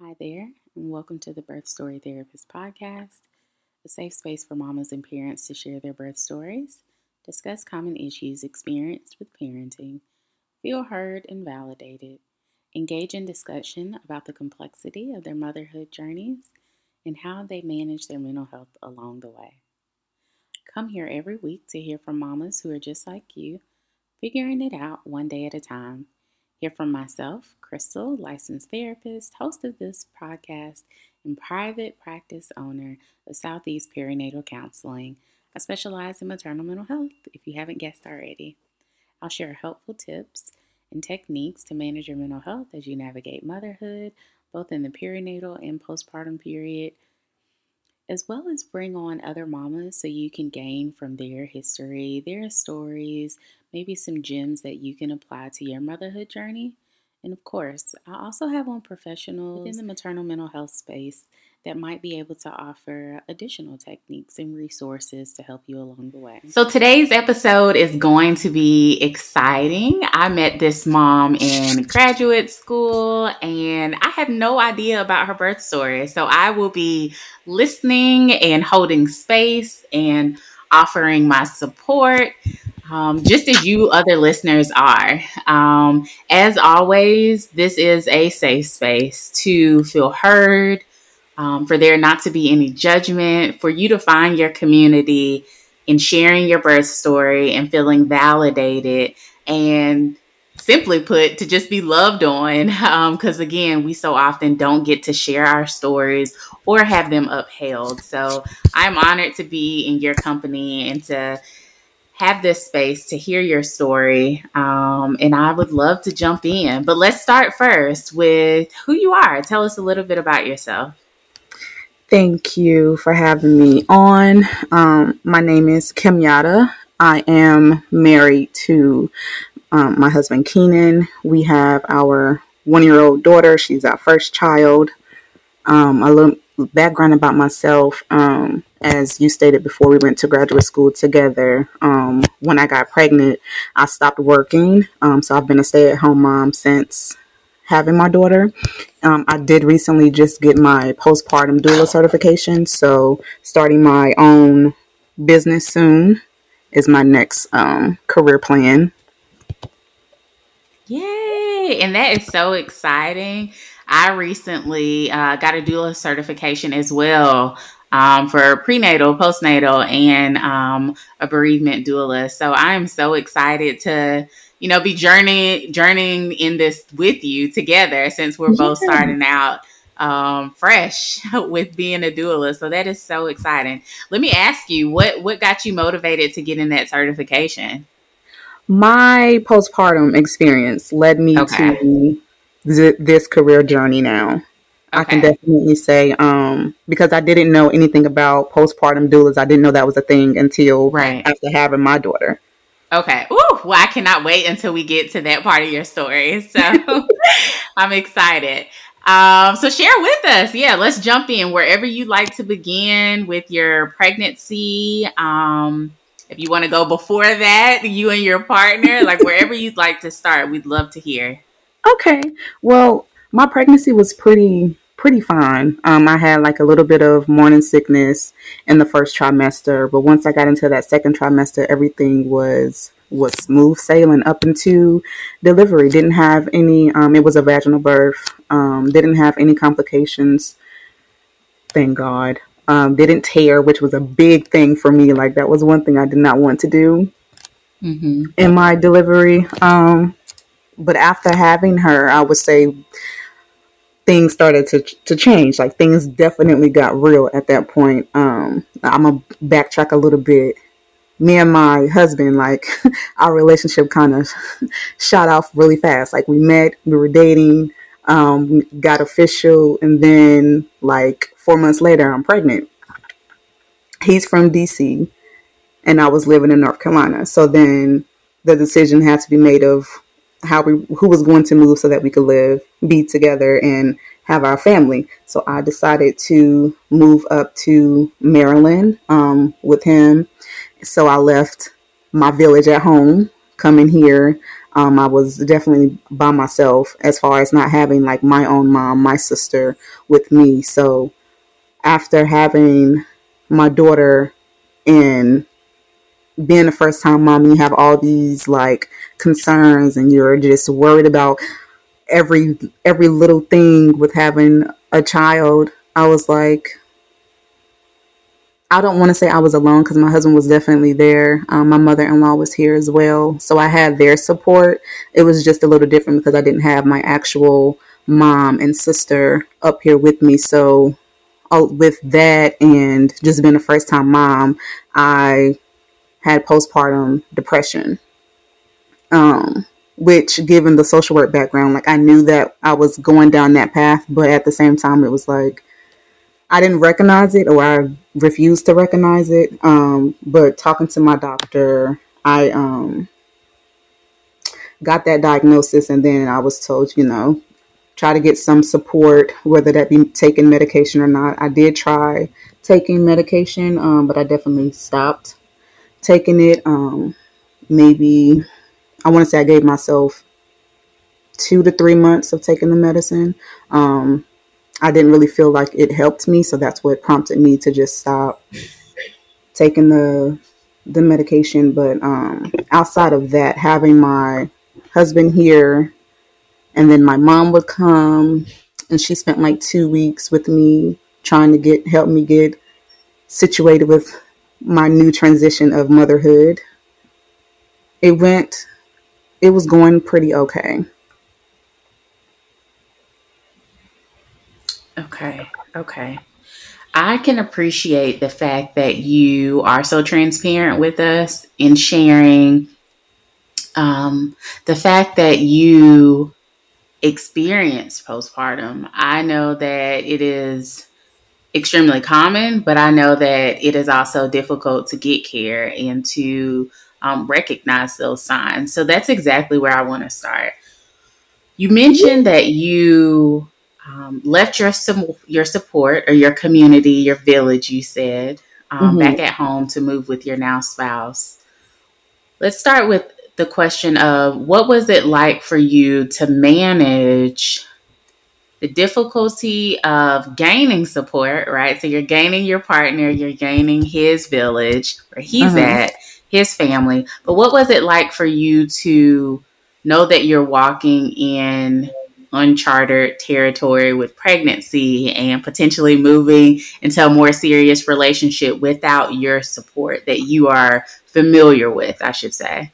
Hi there, and welcome to the Birth Story Therapist Podcast, a safe space for mamas and parents to share their birth stories, discuss common issues experienced with parenting, feel heard and validated, engage in discussion about the complexity of their motherhood journeys, and how they manage their mental health along the way. Come here every week to hear from mamas who are just like you, figuring it out one day at a time Hear from myself, Crystal, licensed therapist, host of this podcast, and private practice owner of Southeast Perinatal Counseling. I specialize in maternal mental health, if you haven't guessed already. I'll share helpful tips and techniques to manage your mental health as you navigate motherhood, both in the perinatal and postpartum period, as well as bring on other mamas so you can gain from their history, their stories, maybe some gems that you can apply to your motherhood journey. And of course, I also have on professionals in the maternal mental health space that might be able to offer additional techniques and resources to help you along the way. So, today's episode is going to be exciting. I met this mom in graduate school and I had no idea about her birth story. So, I will be listening and holding space and offering my support um, just as you other listeners are. Um, as always, this is a safe space to feel heard, um, for there not to be any judgment, for you to find your community in sharing your birth story and feeling validated and simply put to just be loved on because um, again we so often don't get to share our stories or have them upheld so i'm honored to be in your company and to have this space to hear your story. Um, and I would love to jump in. But let's start first with who you are. Tell us a little bit about yourself. Thank you for having me on. Um, my name is Kimyatta. I am married to um, my husband Keenan. We have our one year old daughter. She's our first child. Um, a little background about myself. Um, as you stated before, we went to graduate school together. Um, when I got pregnant, I stopped working. Um, so I've been a stay at home mom since having my daughter. Um, I did recently just get my postpartum doula certification. So starting my own business soon is my next um, career plan. Yay! And that is so exciting. I recently uh, got a doula certification as well um, for prenatal, postnatal, and um, a bereavement doula. So I am so excited to, you know, be journeying journeying in this with you together since we're both starting out um, fresh with being a doula. So that is so exciting. Let me ask you, what what got you motivated to get in that certification? My postpartum experience led me okay. to this career journey now. Okay. I can definitely say um, because I didn't know anything about postpartum doulas. I didn't know that was a thing until right. after having my daughter. Okay. Ooh, well, I cannot wait until we get to that part of your story. So I'm excited. Um, so share with us. Yeah, let's jump in wherever you'd like to begin with your pregnancy. Um, if you want to go before that, you and your partner, like wherever you'd like to start, we'd love to hear. Okay. Well, my pregnancy was pretty pretty fine. Um, I had like a little bit of morning sickness in the first trimester, but once I got into that second trimester, everything was was smooth sailing up into delivery. Didn't have any. Um, it was a vaginal birth. Um, didn't have any complications. Thank God. Um, didn't tear, which was a big thing for me. Like that was one thing I did not want to do mm-hmm. in my delivery. Um, but after having her, I would say things started to to change. Like things definitely got real at that point. Um, I'm gonna backtrack a little bit. Me and my husband, like our relationship, kind of shot off really fast. Like we met, we were dating, um, got official, and then like four months later, I'm pregnant. He's from DC, and I was living in North Carolina. So then the decision had to be made of how we who was going to move so that we could live, be together, and have our family. So I decided to move up to Maryland um, with him. So I left my village at home, coming here Um, I was definitely by myself as far as not having like my own mom, my sister with me. So after having my daughter and being a first time mom, and you have all these like concerns and you're just worried about every every little thing with having a child. I was like, I don't want to say I was alone because my husband was definitely there. Um, my mother in law was here as well. So I had their support. It was just a little different because I didn't have my actual mom and sister up here with me. So, uh, with that and just being a first time mom, I had postpartum depression. Um, which, given the social work background, like I knew that I was going down that path, but at the same time, it was like, I didn't recognize it or I refused to recognize it. Um, but talking to my doctor, I um, got that diagnosis and then I was told, you know, try to get some support, whether that be taking medication or not. I did try taking medication, um, but I definitely stopped taking it. Um, maybe, I want to say I gave myself two to three months of taking the medicine. Um, I didn't really feel like it helped me, so that's what prompted me to just stop taking the the medication. But um, outside of that, having my husband here, and then my mom would come, and she spent like two weeks with me trying to get help me get situated with my new transition of motherhood. It went, it was going pretty okay. Okay. Okay. I can appreciate the fact that you are so transparent with us in sharing um, the fact that you experience postpartum. I know that it is extremely common, but I know that it is also difficult to get care and to um, recognize those signs. So that's exactly where I want to start. You mentioned that you um, left your your support or your community, your village. You said um, mm-hmm. back at home to move with your now spouse. Let's start with the question of what was it like for you to manage the difficulty of gaining support, right? So you're gaining your partner, you're gaining his village where he's uh-huh. at, his family. But what was it like for you to know that you're walking in uncharted territory with pregnancy and potentially moving into a more serious relationship without your support that you are familiar with, I should say.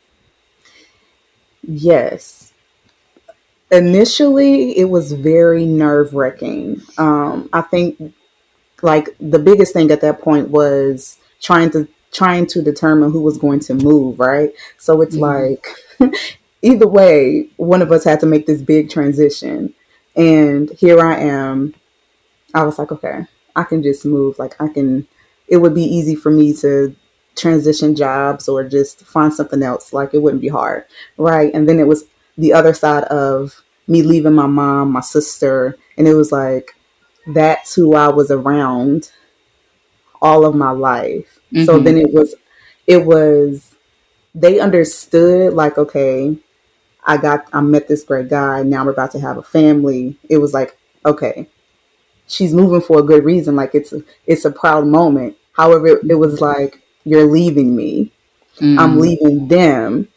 Yes. Initially, it was very nerve wracking. Um, I think, like, the biggest thing at that point was trying to trying to determine who was going to move right so it's mm-hmm. like either way, one of us had to make this big transition. And here I am. I was like, okay, I can just move. Like, I can, it would be easy for me to transition jobs or just find something else. Like, it wouldn't be hard. Right. And then it was the other side of me leaving my mom, my sister. And it was like, that's who I was around all of my life. Mm-hmm. So then it was, it was, they understood, like, okay, I got I met this great guy. Now we're about to have a family. It was like, okay, she's moving for a good reason. Like it's a, it's a proud moment. However, it, it was like you're leaving me. Mm. I'm leaving them.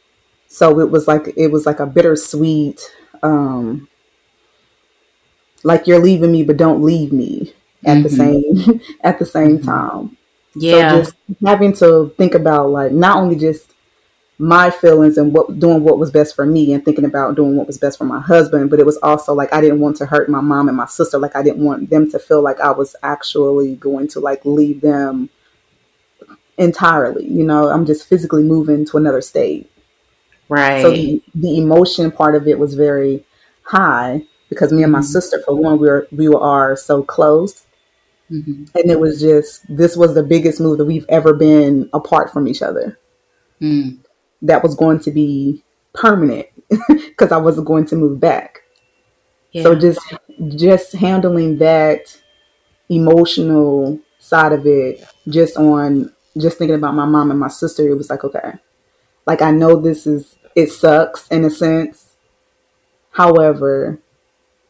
So it was like it was like a bittersweet, um, like you're leaving me, but don't leave me at mm-hmm. the same at the same mm-hmm. time. Yeah, so just having to think about like not only just my feelings and what doing what was best for me and thinking about doing what was best for my husband but it was also like i didn't want to hurt my mom and my sister like i didn't want them to feel like i was actually going to like leave them entirely you know i'm just physically moving to another state right so the, the emotion part of it was very high because me and my mm-hmm. sister for one we were we are so close mm-hmm. and it was just this was the biggest move that we've ever been apart from each other mm that was going to be permanent because I wasn't going to move back. Yeah. So just just handling that emotional side of it, just on just thinking about my mom and my sister, it was like okay, like I know this is it sucks in a sense. However,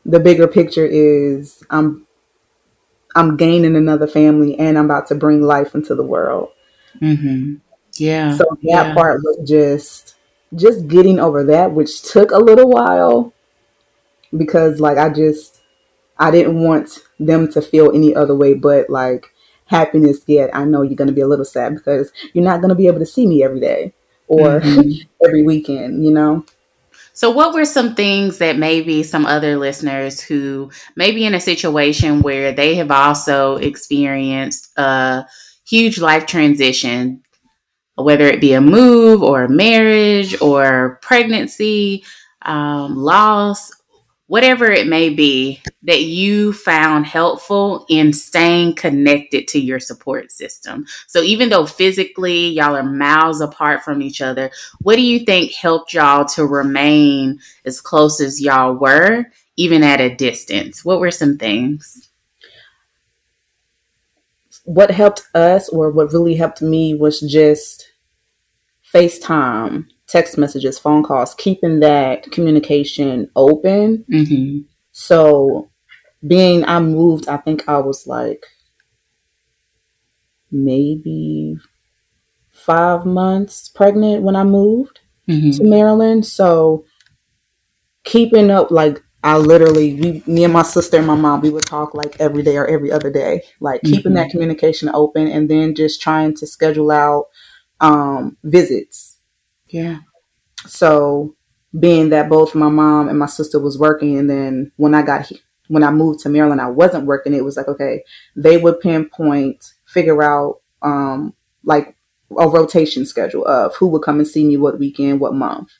the bigger picture is I'm I'm gaining another family and I'm about to bring life into the world. Mm-hmm. Yeah. So that yeah. part was just just getting over that, which took a little while because like I just I didn't want them to feel any other way but like happiness yet. I know you're gonna be a little sad because you're not gonna be able to see me every day or mm-hmm. every weekend, you know? So, what were some things that maybe some other listeners who may be in a situation where they have also experienced a huge life transition, whether it be a move or a marriage or pregnancy, um, loss, whatever it may be that you found helpful in staying connected to your support system. So even though physically y'all are miles apart from each other, what do you think helped y'all to remain as close as y'all were, even at a distance? What were some things? What helped us, or what really helped me, was just FaceTime text messages, phone calls, keeping that communication open. Mm-hmm. So, being I moved, I think I was like maybe five months pregnant when I moved mm-hmm. to Maryland. So, keeping up, like, I literally, we, me and my sister and my mom, we would talk like every day or every other day, like mm-hmm. keeping that communication open and then just trying to schedule out um, visits yeah. So being that both my mom and my sister was working, and then when I got when I moved to Maryland, I wasn't working. It was like okay, they would pinpoint, figure out um, like a rotation schedule of who would come and see me what weekend, what month.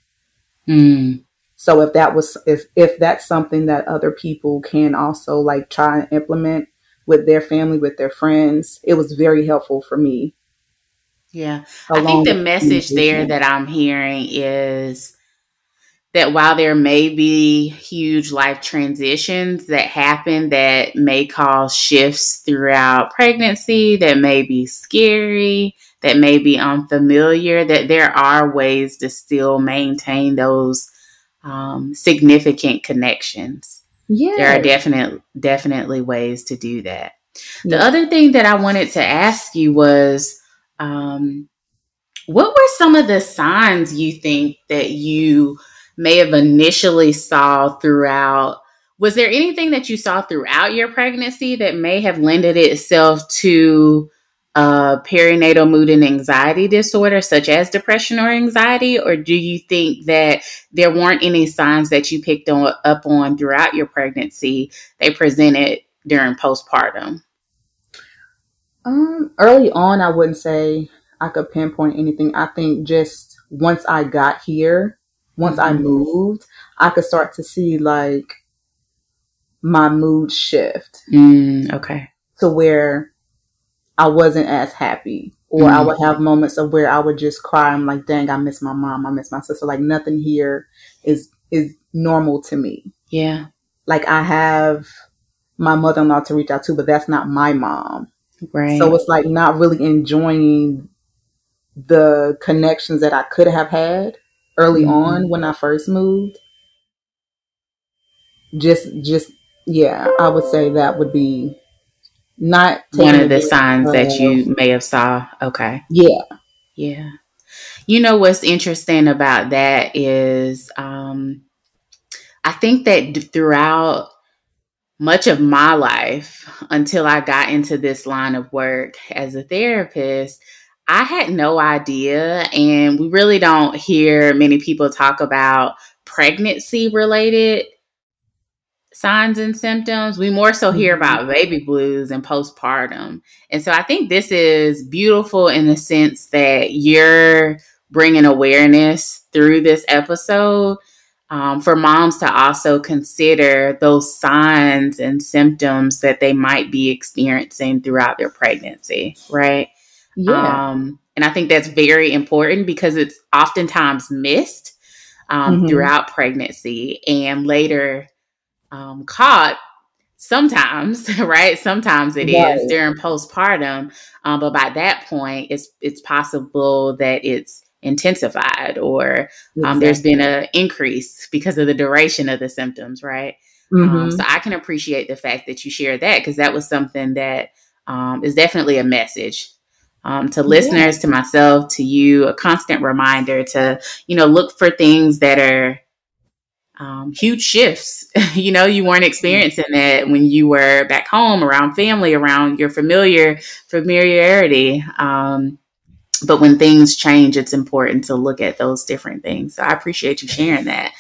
Mm. So if that was if if that's something that other people can also like try and implement with their family, with their friends, it was very helpful for me yeah. I think the message there that I'm hearing is that while there may be huge life transitions that happen that may cause shifts throughout pregnancy, that may be scary, that may be unfamiliar, that there are ways to still maintain those um, significant connections. Yeah. There are definite, definitely ways to do that. Yeah. The other thing that I wanted to ask you was um, what were some of the signs you think that you may have initially saw throughout? Was there anything that you saw throughout your pregnancy that may have lended itself to a perinatal mood and anxiety disorder, such as depression or anxiety? Or do you think that there weren't any signs that you picked on, up on throughout your pregnancy they presented during postpartum? Um, early on, I wouldn't say I could pinpoint anything. I think just once I got here, once mm-hmm. I moved, I could start to see like my mood shift. Mm, okay. To where I wasn't as happy. Or mm. I would have moments of where I would just cry. I'm like, dang, I miss my mom. I miss my sister. Like nothing here is is normal to me. Yeah. Like I have my mother in law to reach out to, but that's not my mom. Right. So it's like not really enjoying the connections that I could have had early mm-hmm. on when I first moved. Just, just, yeah, I would say that would be not one of the signs that you may have saw. Okay. Yeah. Yeah. You know what's interesting about that is um I think that throughout much of my life until I got into this line of work as a therapist, I had no idea. And we really don't hear many people talk about pregnancy related signs and symptoms. We more so hear mm-hmm. about baby blues and postpartum. And so I think this is beautiful in the sense that you're bringing awareness through this episode um, for moms to also consider those signs and symptoms that they might be experiencing throughout their pregnancy, right? Yeah. Um, and I think that's very important because it's oftentimes missed um, mm-hmm. throughout pregnancy and later um, caught sometimes, right? Sometimes it right. is during postpartum, um, but by that point, it's it's possible that it's intensified or um, there's been an increase because of the duration of the symptoms, right? Um, mm-hmm. Um, so I can appreciate the fact that you shared that because that was something that um, is definitely a message um, to listeners, yeah. to myself, to you, a constant reminder to, you know, look for things that are um, huge shifts. you know, you weren't experiencing that when you were back home around family, around your familiar familiarity. Um, but when things change, it's important to look at those different things. So I appreciate you sharing that.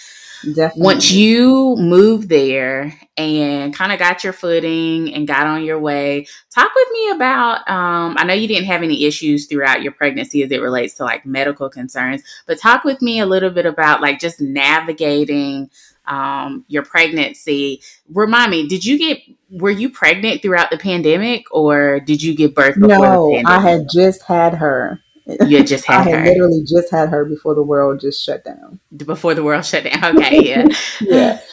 Definitely. Once you moved there and kind of got your footing and got on your way, talk with me about. Um, I know you didn't have any issues throughout your pregnancy as it relates to like medical concerns, but talk with me a little bit about like just navigating um, your pregnancy. Remind me, did you get were you pregnant throughout the pandemic or did you give birth before no, I had just had her. You just had I had her. literally just had her before the world just shut down. Before the world shut down. Okay, yeah. yeah.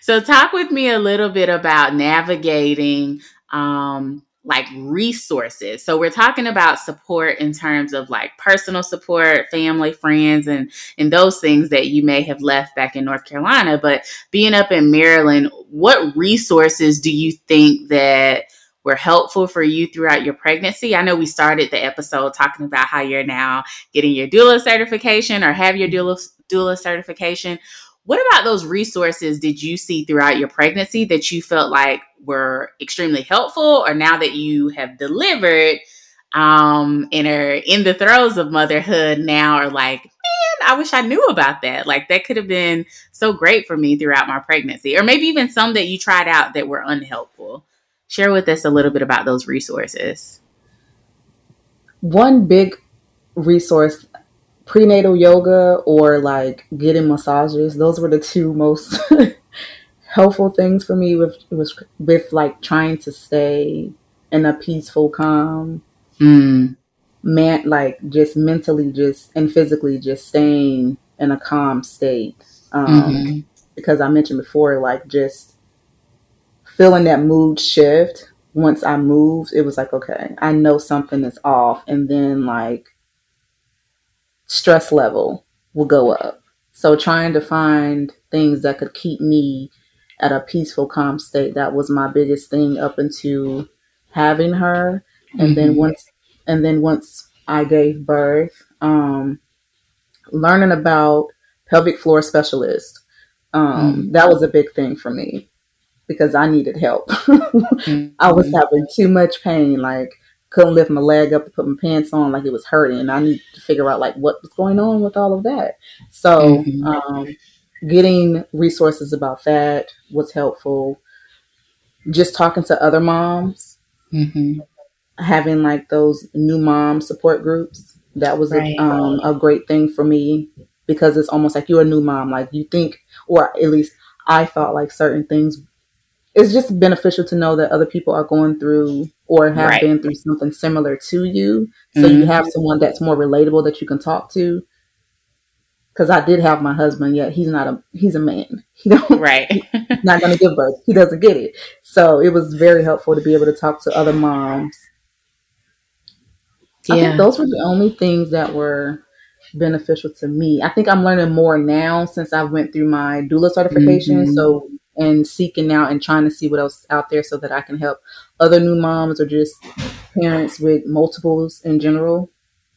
So talk with me a little bit about navigating um like resources. So we're talking about support in terms of like personal support, family, friends, and and those things that you may have left back in North Carolina. But being up in Maryland, what resources do you think that were helpful for you throughout your pregnancy? I know we started the episode talking about how you're now getting your doula certification or have your doula, doula certification. What about those resources did you see throughout your pregnancy that you felt like were extremely helpful, or now that you have delivered um, and are in the throes of motherhood now, are like, man, I wish I knew about that. Like that could have been so great for me throughout my pregnancy, or maybe even some that you tried out that were unhelpful share with us a little bit about those resources. One big resource prenatal yoga or like getting massages those were the two most helpful things for me with was with like trying to stay in a peaceful calm mm. man like just mentally just and physically just staying in a calm state um mm-hmm. because i mentioned before like just feeling that mood shift once I moved, it was like, okay, I know something is off. And then like stress level will go up. So trying to find things that could keep me at a peaceful, calm state, that was my biggest thing up into having her. And mm-hmm. then once and then once I gave birth, um, learning about pelvic floor specialist. Um, mm-hmm. that was a big thing for me because I needed help. mm-hmm. I was having too much pain, like couldn't lift my leg up to put my pants on, like it was hurting. And I need to figure out like what was going on with all of that. So mm-hmm. um, getting resources about that was helpful. Just talking to other moms, mm-hmm. having like those new mom support groups. That was right. a, um, a great thing for me because it's almost like you're a new mom. Like you think, or at least I felt like certain things it's just beneficial to know that other people are going through or have right. been through something similar to you. So mm-hmm. you have someone that's more relatable that you can talk to. Because I did have my husband, yet he's not a he's a man. He don't right. not going to give birth. He doesn't get it. So it was very helpful to be able to talk to other moms. Yeah. I think those were the only things that were beneficial to me. I think I'm learning more now since I went through my doula certification. Mm-hmm. So and seeking out and trying to see what else out there so that I can help other new moms or just parents with multiples in general.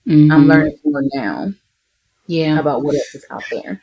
Mm-hmm. I'm learning more now. Yeah. About what else is out there.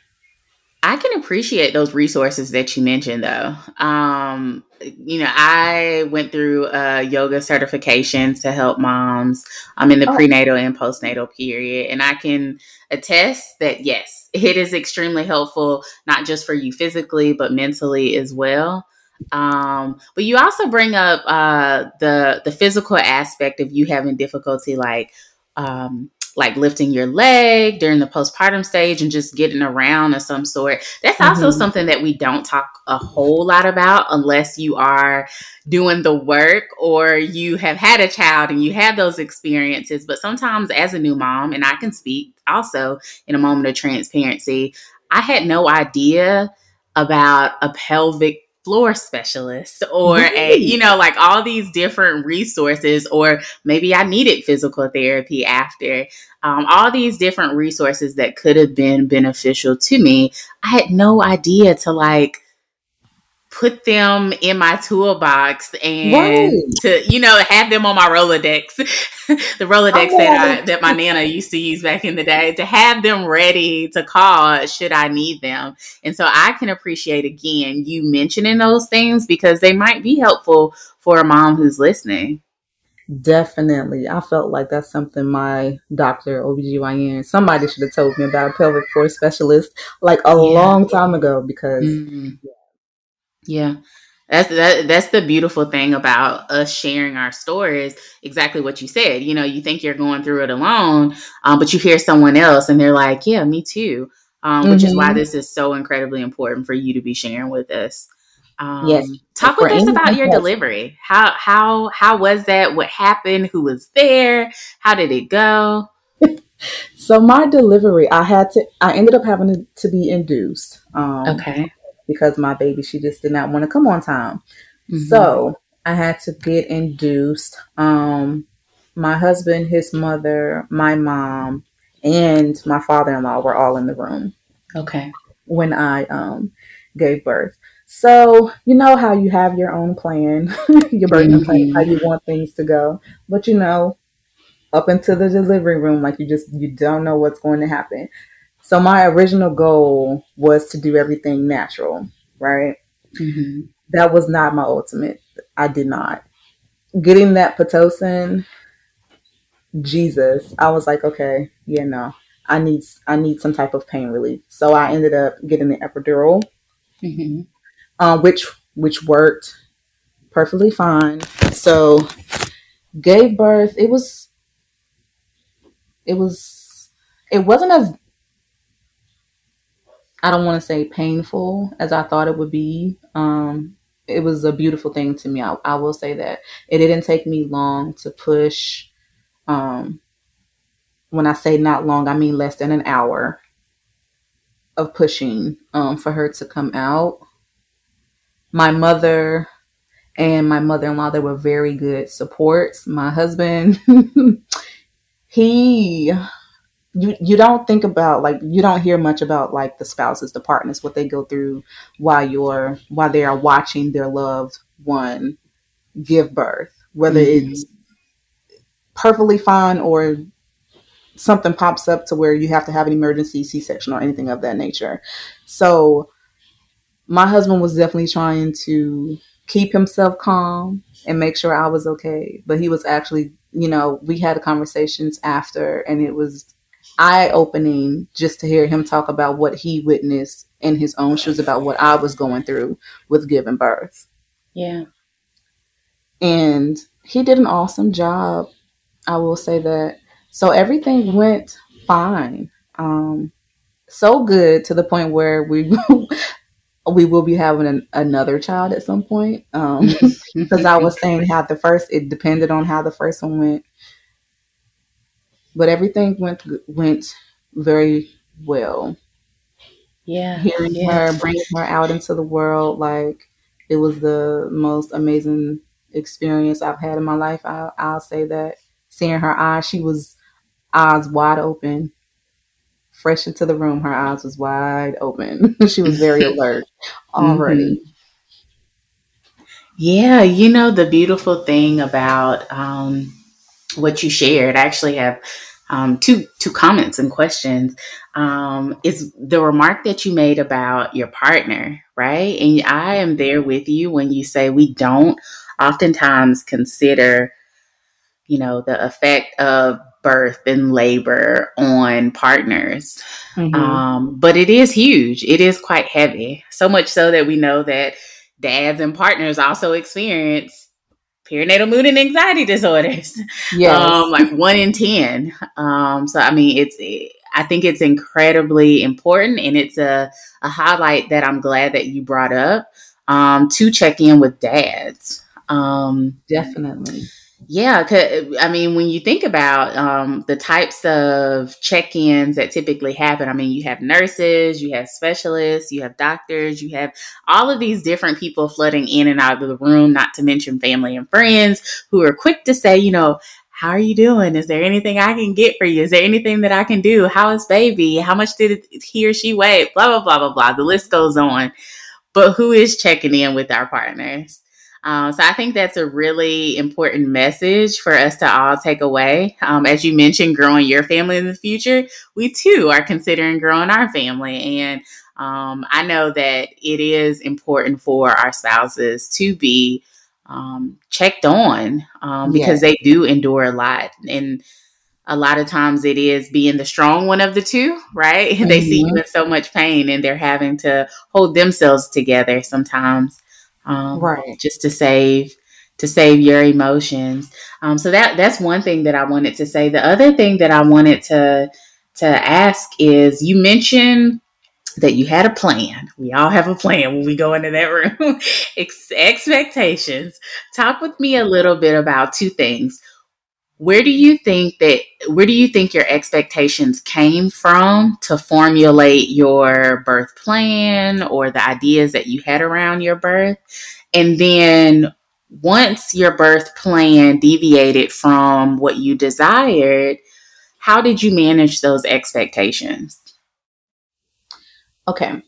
I can appreciate those resources that you mentioned though. Um, you know, I went through a yoga certification to help moms I'm um, in the oh. prenatal and postnatal period. And I can attest that yes, it is extremely helpful, not just for you physically, but mentally as well. Um, but you also bring up uh, the the physical aspect of you having difficulty, like um, like lifting your leg during the postpartum stage and just getting around of some sort. That's also mm-hmm. something that we don't talk a whole lot about unless you are doing the work or you have had a child and you have those experiences. But sometimes, as a new mom, and I can speak also in a moment of transparency, I had no idea about a pelvic floor specialist or a you know like all these different resources or maybe i needed physical therapy after. Um, all these different resources that could have been beneficial to me i had no idea to like put them in my toolbox and right. to you know have them on my Rolodex, the Rolodex oh, that I, that my nana used to use back in the day, to have them ready to call should I need them. And so I can appreciate again you mentioning those things because they might be helpful for a mom who's listening. Definitely. I felt like that's something my doctor, OBGYN, somebody should have told me about a pelvic floor specialist like a yeah. long time ago because mm-hmm. Yeah. That's that, that's the beautiful thing about us sharing our stories. Exactly what you said. You know, you think you're going through it alone, um, but you hear someone else and they're like, "Yeah, me too." Um, mm-hmm. Which is why mm-hmm. this is so incredibly important for you to be sharing with us. Um, yes. Talk with us about your delivery. How how how was that? What happened? Who was there? How did it go? so my delivery, I had to. I ended up having to, to be induced. Um, okay because my baby she just did not want to come on time. Mm-hmm. So I had to get induced. Um, my husband, his mother, my mom, and my father-in-law were all in the room. Okay. When I um, gave birth. So you know how you have your own plan, your birth mm-hmm. plan, how you want things to go, but you know, up into the delivery room, like you just you don't know what's going to happen. So my original goal was to do everything natural, right? Mm-hmm. That was not my ultimate. I did not. Getting that pitocin, Jesus, I was like, okay, yeah, no, I need I need some type of pain relief. So I ended up getting the epidural, mm-hmm. uh, which which worked perfectly fine. So gave birth. It was it was it wasn't as I don't want to say painful as I thought it would be. Um, it was a beautiful thing to me. I, I, will say that it didn't take me long to push. Um, when I say not long, I mean less than an hour of pushing um, for her to come out. My mother and my mother-in-law, they were very good supports. My husband, he you you don't think about like you don't hear much about like the spouses the partners what they go through while you're while they are watching their loved one give birth whether mm-hmm. it's perfectly fine or something pops up to where you have to have an emergency c-section or anything of that nature so my husband was definitely trying to keep himself calm and make sure i was okay but he was actually you know we had conversations after and it was eye opening just to hear him talk about what he witnessed in his own shoes about what I was going through with giving birth. Yeah. And he did an awesome job. I will say that. So everything went fine. Um, so good to the point where we we will be having an, another child at some point. Um, because I was saying how the first it depended on how the first one went but everything went went very well. Yeah, hearing yeah. her, bringing her out into the world, like it was the most amazing experience I've had in my life. I, I'll say that. Seeing her eyes, she was eyes wide open, fresh into the room. Her eyes was wide open. she was very alert already. Mm-hmm. Yeah, you know the beautiful thing about um, what you shared. I actually have um, two two comments and questions. Um, is the remark that you made about your partner, right? And I am there with you when you say we don't oftentimes consider, you know, the effect of birth and labor on partners. Mm-hmm. Um, but it is huge. It is quite heavy. So much so that we know that dads and partners also experience perinatal mood and anxiety disorders. Yeah, um, like one in ten. Um, so I mean, it's I think it's incredibly important, and it's a a highlight that I'm glad that you brought up um, to check in with dads. Um, Definitely. Yeah, I mean, when you think about um, the types of check ins that typically happen, I mean, you have nurses, you have specialists, you have doctors, you have all of these different people flooding in and out of the room, not to mention family and friends who are quick to say, you know, how are you doing? Is there anything I can get for you? Is there anything that I can do? How is baby? How much did he or she weigh? Blah, blah, blah, blah, blah. The list goes on. But who is checking in with our partners? Um, so I think that's a really important message for us to all take away. Um, as you mentioned, growing your family in the future, we too are considering growing our family. And um, I know that it is important for our spouses to be um, checked on um, because they do endure a lot. And a lot of times it is being the strong one of the two, right? Mm-hmm. they see you mm-hmm. in so much pain and they're having to hold themselves together sometimes um, right. just to save to save your emotions. Um, so that that's one thing that i wanted to say. The other thing that i wanted to to ask is you mentioned that you had a plan. We all have a plan when we go into that room. Ex- expectations. Talk with me a little bit about two things where do you think that where do you think your expectations came from to formulate your birth plan or the ideas that you had around your birth? And then once your birth plan deviated from what you desired how did you manage those expectations? Okay.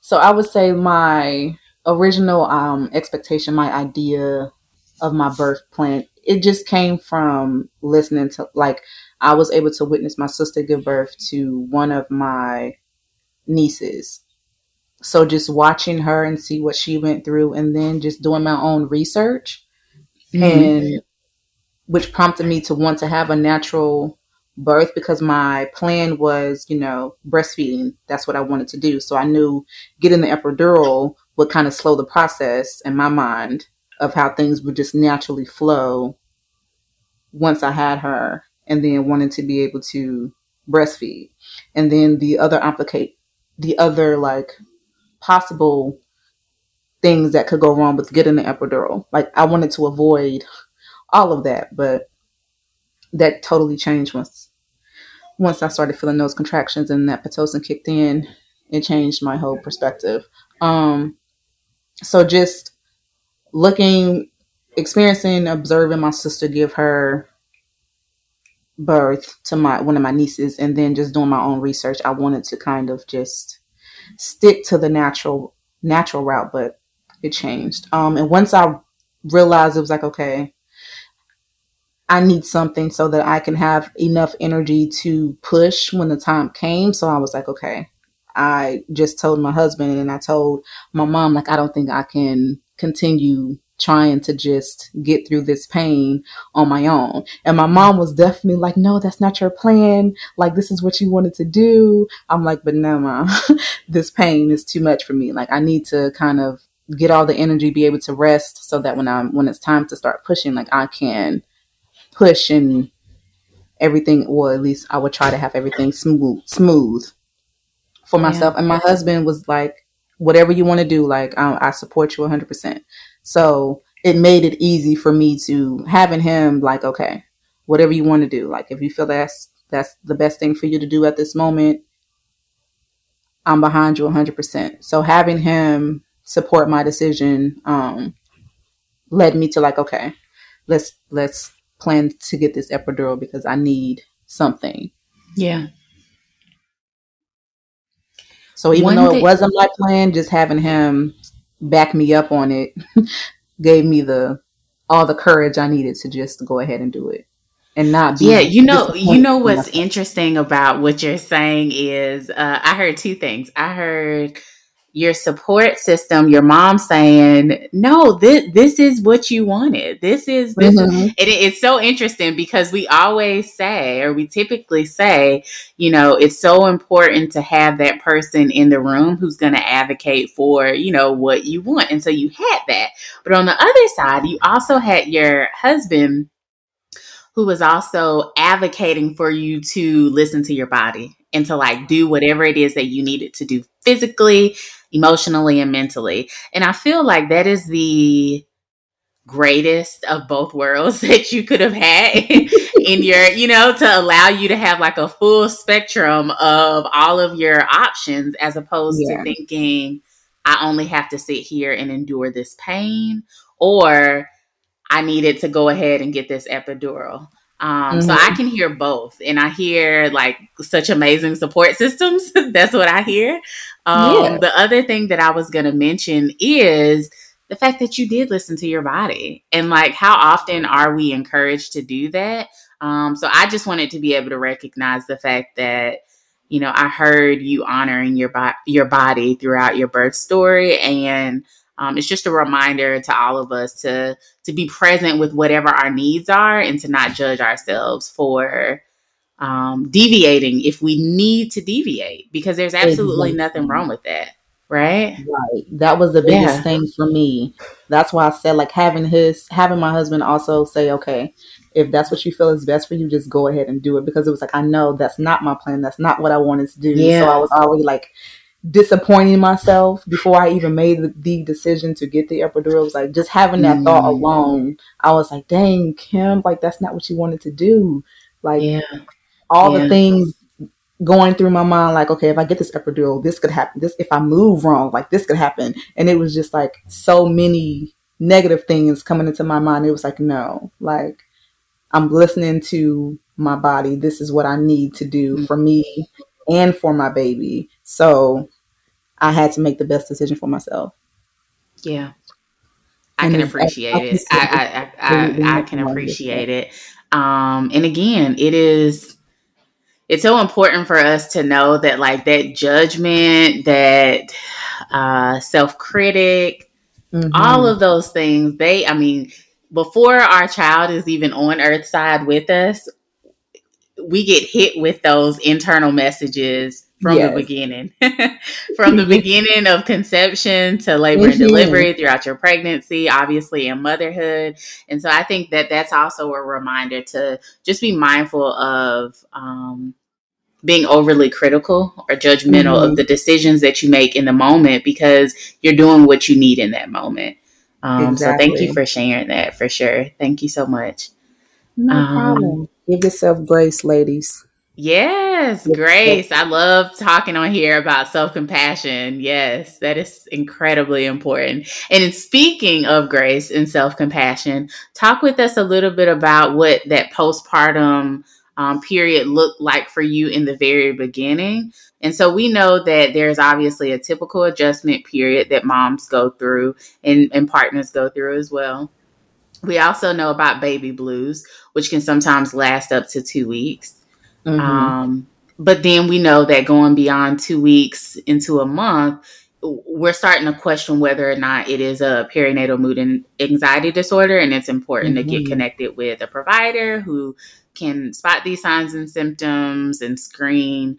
So i would say my original um, expectation my idea of my birth plan it just came from listening to like I was able to witness my sister give birth to one of my nieces. So just watching her and see what she went through and then just doing my own research mm-hmm. and which prompted me to want to have a natural birth because my plan was, you know, breastfeeding. That's what I wanted to do. So I knew getting the epidural would kind of slow the process in my mind of how things would just naturally flow once I had her and then wanting to be able to breastfeed. And then the other implicate the other like possible things that could go wrong with getting the epidural. Like I wanted to avoid all of that, but that totally changed once once I started feeling those contractions and that pitocin kicked in. It changed my whole perspective. Um, so just looking experiencing, observing my sister give her birth to my one of my nieces, and then just doing my own research. I wanted to kind of just stick to the natural natural route, but it changed. Um, and once I realized it was like, okay, I need something so that I can have enough energy to push when the time came. So I was like, okay. I just told my husband and I told my mom, like, I don't think I can continue trying to just get through this pain on my own. And my mom was definitely like, no, that's not your plan. Like, this is what you wanted to do. I'm like, but no, mom, this pain is too much for me. Like, I need to kind of get all the energy, be able to rest so that when I'm, when it's time to start pushing, like I can push and everything, or at least I would try to have everything smooth, smooth for myself. Yeah. And my husband was like, whatever you want to do, like I, I support you 100%. So it made it easy for me to having him like, okay, whatever you want to do. Like if you feel that's that's the best thing for you to do at this moment, I'm behind you 100%. So having him support my decision um, led me to like, okay, let's let's plan to get this epidural because I need something. Yeah. So even One though it wasn't my plan, just having him back me up on it gave me the all the courage I needed to just go ahead and do it and not be yeah you know you know what's interesting about what you're saying is uh, i heard two things. I heard your support system, your mom saying, "No, this this is what you wanted. This is this." Mm-hmm. Is, and it, it's so interesting because we always say, or we typically say, you know, it's so important to have that person in the room who's going to advocate for you know what you want, and so you had that. But on the other side, you also had your husband who was also advocating for you to listen to your body and to like do whatever it is that you needed to do physically emotionally and mentally. And I feel like that is the greatest of both worlds that you could have had in your, you know, to allow you to have like a full spectrum of all of your options as opposed yeah. to thinking, I only have to sit here and endure this pain or I needed to go ahead and get this epidural. Um, mm-hmm. So I mm-hmm. can hear both, and I hear like such amazing support systems. That's what I hear. Um, yeah. The other thing that I was going to mention is the fact that you did listen to your body, and like how often are we encouraged to do that? Um, so I just wanted to be able to recognize the fact that you know I heard you honoring your bo- your body throughout your birth story, and um, it's just a reminder to all of us to to be present with whatever our needs are and to not judge ourselves for um, deviating if we need to deviate because there's absolutely exactly. nothing wrong with that right right that was the biggest yeah. thing for me that's why i said like having his having my husband also say okay if that's what you feel is best for you just go ahead and do it because it was like i know that's not my plan that's not what i wanted to do yeah. so i was already like disappointing myself before I even made the, the decision to get the epidural. It was like just having that mm. thought alone, I was like, dang, Kim, like that's not what you wanted to do. Like yeah. All yeah. the things going through my mind, like, okay, if I get this epidural, this could happen. This if I move wrong, like this could happen. And it was just like so many negative things coming into my mind. It was like, no, like I'm listening to my body. This is what I need to do for me and for my baby. So I had to make the best decision for myself. Yeah. I and can appreciate it. I, I, I, I, can appreciate it. Um, and again, it is, it's so important for us to know that like that judgment, that uh, self critic, mm-hmm. all of those things, they, I mean, before our child is even on earth side with us, we get hit with those internal messages from yes. the beginning, from the beginning of conception to labor mm-hmm. and delivery throughout your pregnancy, obviously in motherhood. And so I think that that's also a reminder to just be mindful of um, being overly critical or judgmental mm-hmm. of the decisions that you make in the moment because you're doing what you need in that moment. Um, exactly. So thank you for sharing that for sure. Thank you so much. No um, problem. Give yourself grace, ladies. Yes, grace. I love talking on here about self compassion. Yes, that is incredibly important. And speaking of grace and self compassion, talk with us a little bit about what that postpartum um, period looked like for you in the very beginning. And so we know that there's obviously a typical adjustment period that moms go through and, and partners go through as well. We also know about baby blues, which can sometimes last up to two weeks. Mm-hmm. Um, but then we know that going beyond two weeks into a month, we're starting to question whether or not it is a perinatal mood and anxiety disorder. And it's important mm-hmm. to get mm-hmm. connected with a provider who can spot these signs and symptoms and screen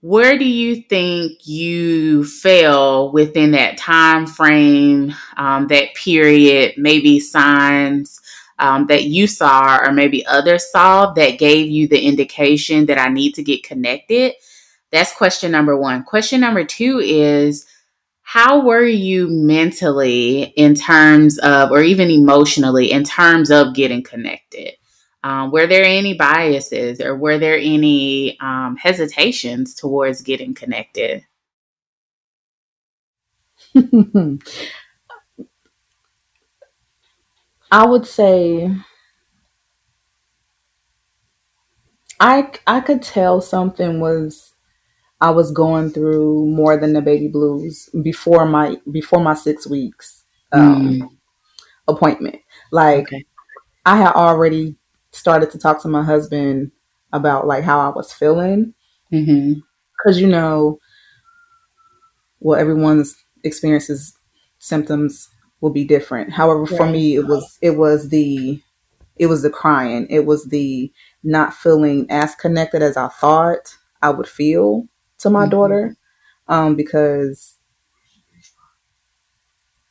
where do you think you fell within that time frame um, that period maybe signs um, that you saw or maybe others saw that gave you the indication that i need to get connected? That's question number one. Question number two is how were you mentally in terms of or even emotionally in terms of getting connected um, were there any biases or were there any um, hesitations towards getting connected? I would say I I could tell something was I was going through more than the baby blues before my before my six weeks um, mm. appointment. Like okay. I had already started to talk to my husband about like how I was feeling. Because, mm-hmm. you know, well, everyone's experiences, symptoms will be different. However, for me, it was, it was the, it was the crying. It was the not feeling as connected as I thought I would feel to my mm-hmm. daughter. Um, because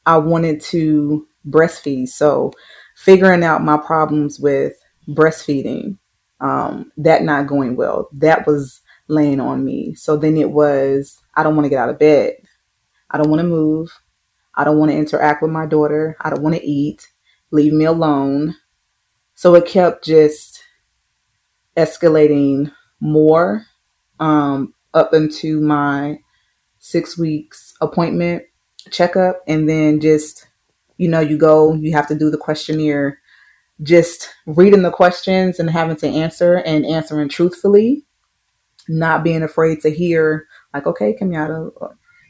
I wanted to breastfeed. So figuring out my problems with breastfeeding, um, that not going well, that was laying on me. So then it was, I don't want to get out of bed. I don't want to move. I don't want to interact with my daughter. I don't want to eat. leave me alone. So it kept just escalating more um, up into my six weeks appointment checkup. And then just, you know, you go, you have to do the questionnaire, just reading the questions and having to answer and answering truthfully, not being afraid to hear, like, okay, Kimyatta,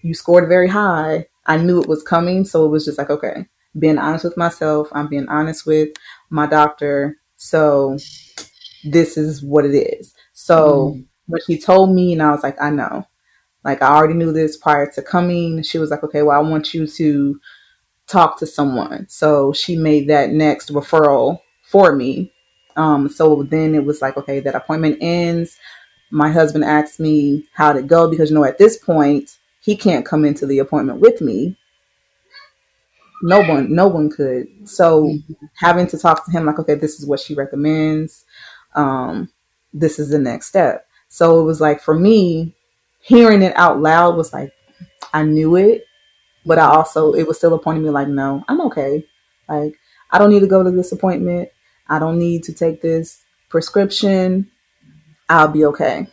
you scored very high. I knew it was coming. So it was just like, okay, being honest with myself. I'm being honest with my doctor. So this is what it is. So mm. when she told me, and I was like, I know. Like I already knew this prior to coming. She was like, okay, well, I want you to talk to someone. So she made that next referral for me. Um, so then it was like, okay, that appointment ends. My husband asked me how to go because you know at this point he can't come into the appointment with me no one no one could so mm-hmm. having to talk to him like okay this is what she recommends um this is the next step so it was like for me hearing it out loud was like i knew it but i also it was still a point of me like no i'm okay. Like i don't need to go to this appointment. I don't need to take this prescription. I'll be okay.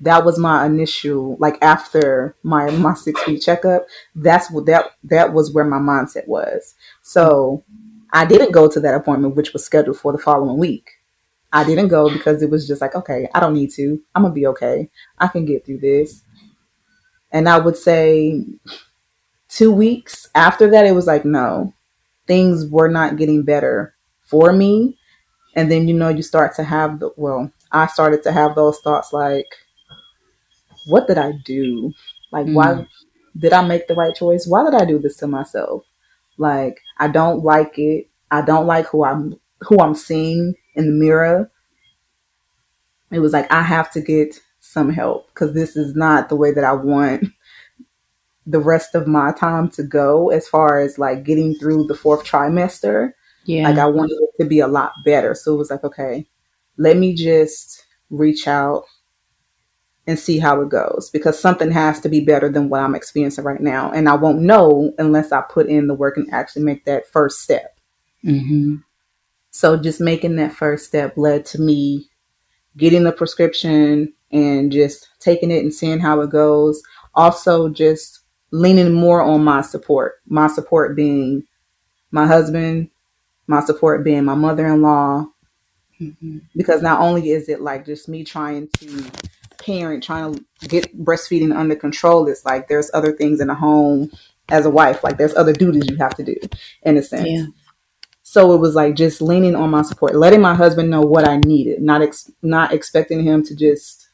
That was my initial like after my my six week checkup that's what that that was where my mindset was. So i didn't go to that appointment which was scheduled for the following week. I didn't go because it was just like okay i don't need to. I'm gonna be okay. I can get through this. And i would say two weeks after that it was like no things were not getting better for me and then you know you start to have the well i started to have those thoughts like what did I do? Like, mm. why did I make the right choice? Why did I do this to myself? Like, I don't like it. I don't like who I'm who I'm seeing in the mirror. It was like I have to get some help because this is not the way that I want the rest of my time to go as far as like getting through the fourth trimester. Yeah. Like I wanted it to be a lot better. So it was like, okay, let me just reach out and see how it goes because something has to be better than what I'm experiencing right now. And I won't know unless I put in the work and actually make that first step. Mm-hmm. So just making that first step led to me getting the prescription and just taking it and seeing how it goes. Also, just leaning more on my support, my support being my husband, my support being my mother in law. Mm-hmm. Because not only is it like just me trying to parent trying to get breastfeeding under control it's like there's other things in the home as a wife like there's other duties you have to do in a sense yeah. so it was like just leaning on my support letting my husband know what i needed not ex- not expecting him to just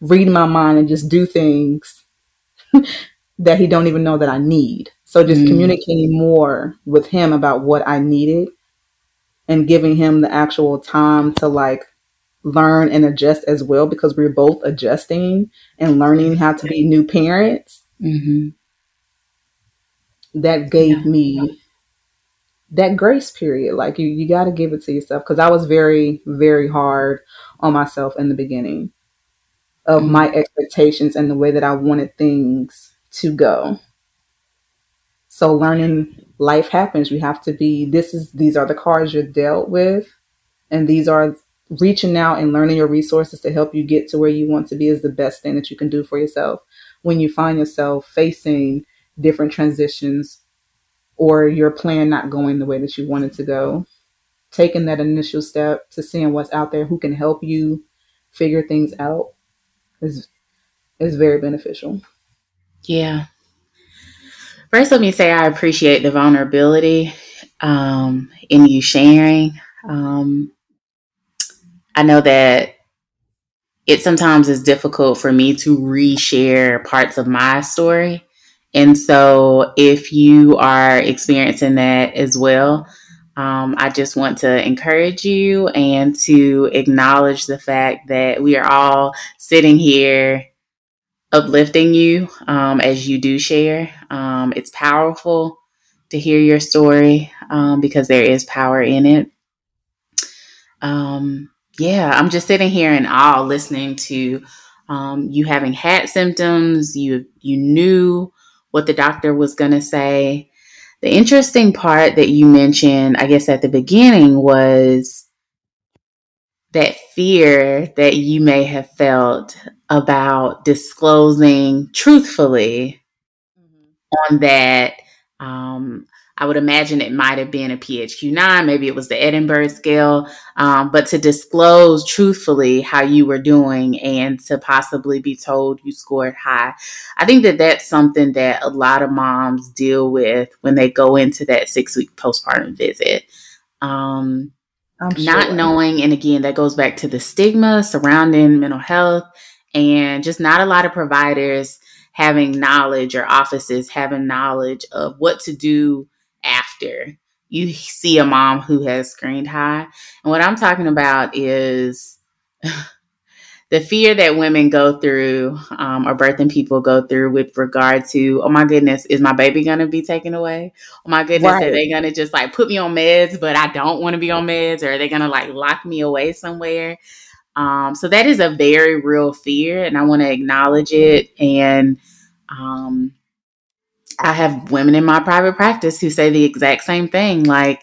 read my mind and just do things that he don't even know that i need so just mm. communicating more with him about what i needed and giving him the actual time to like learn and adjust as well because we're both adjusting and learning how to be new parents. Mm-hmm. That gave yeah. me that grace period. Like you, you got to give it to yourself because I was very, very hard on myself in the beginning of mm-hmm. my expectations and the way that I wanted things to go. So learning life happens. You have to be. This is these are the cards you're dealt with, and these are reaching out and learning your resources to help you get to where you want to be is the best thing that you can do for yourself when you find yourself facing different transitions or your plan not going the way that you wanted to go. Taking that initial step to seeing what's out there who can help you figure things out is is very beneficial. Yeah. First, let me say I appreciate the vulnerability um, in you sharing. Um, I know that it sometimes is difficult for me to reshare parts of my story. And so if you are experiencing that as well, um, I just want to encourage you and to acknowledge the fact that we are all sitting here uplifting you um, as you do share. Um, it's powerful to hear your story um, because there is power in it. Um, yeah, I'm just sitting here in awe listening to um, you having had symptoms. You you knew what the doctor was going to say. The interesting part that you mentioned, I guess at the beginning, was that fear that you may have felt about disclosing truthfully mm-hmm. on that um, I would imagine it might have been a PHQ-9, maybe it was the Edinburgh scale, um, but to disclose truthfully how you were doing and to possibly be told you scored high. I think that that's something that a lot of moms deal with when they go into that six week postpartum visit. Um, sure. Not knowing, and again, that goes back to the stigma surrounding mental health and just not a lot of providers having knowledge or offices having knowledge of what to do after you see a mom who has screened high. And what I'm talking about is the fear that women go through um, or birthing people go through with regard to, oh my goodness, is my baby going to be taken away? Oh my goodness, right. are they going to just like put me on meds, but I don't want to be on meds? Or are they going to like lock me away somewhere? Um, so that is a very real fear, and I want to acknowledge it. And um, I have women in my private practice who say the exact same thing. Like,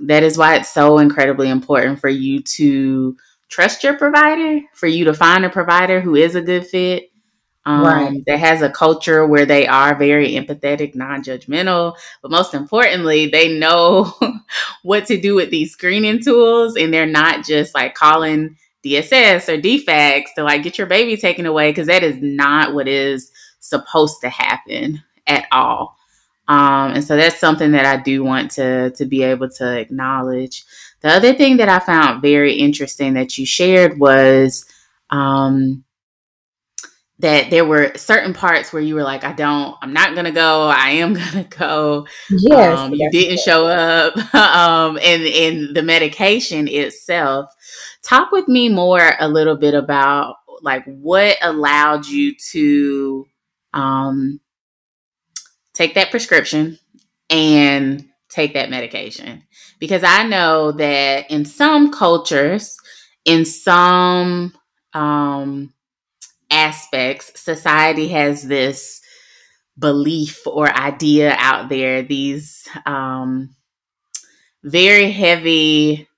that is why it's so incredibly important for you to trust your provider, for you to find a provider who is a good fit, um, right. that has a culture where they are very empathetic, non judgmental, but most importantly, they know what to do with these screening tools and they're not just like calling DSS or DFCS to like get your baby taken away because that is not what is supposed to happen at all. Um, and so that's something that I do want to to be able to acknowledge. The other thing that I found very interesting that you shared was um, that there were certain parts where you were like, I don't, I'm not gonna go, I am gonna go. Yes, um, you didn't show up, um, and and the medication itself. Talk with me more a little bit about like what allowed you to um, take that prescription and take that medication. Because I know that in some cultures, in some um, aspects, society has this belief or idea out there, these um, very heavy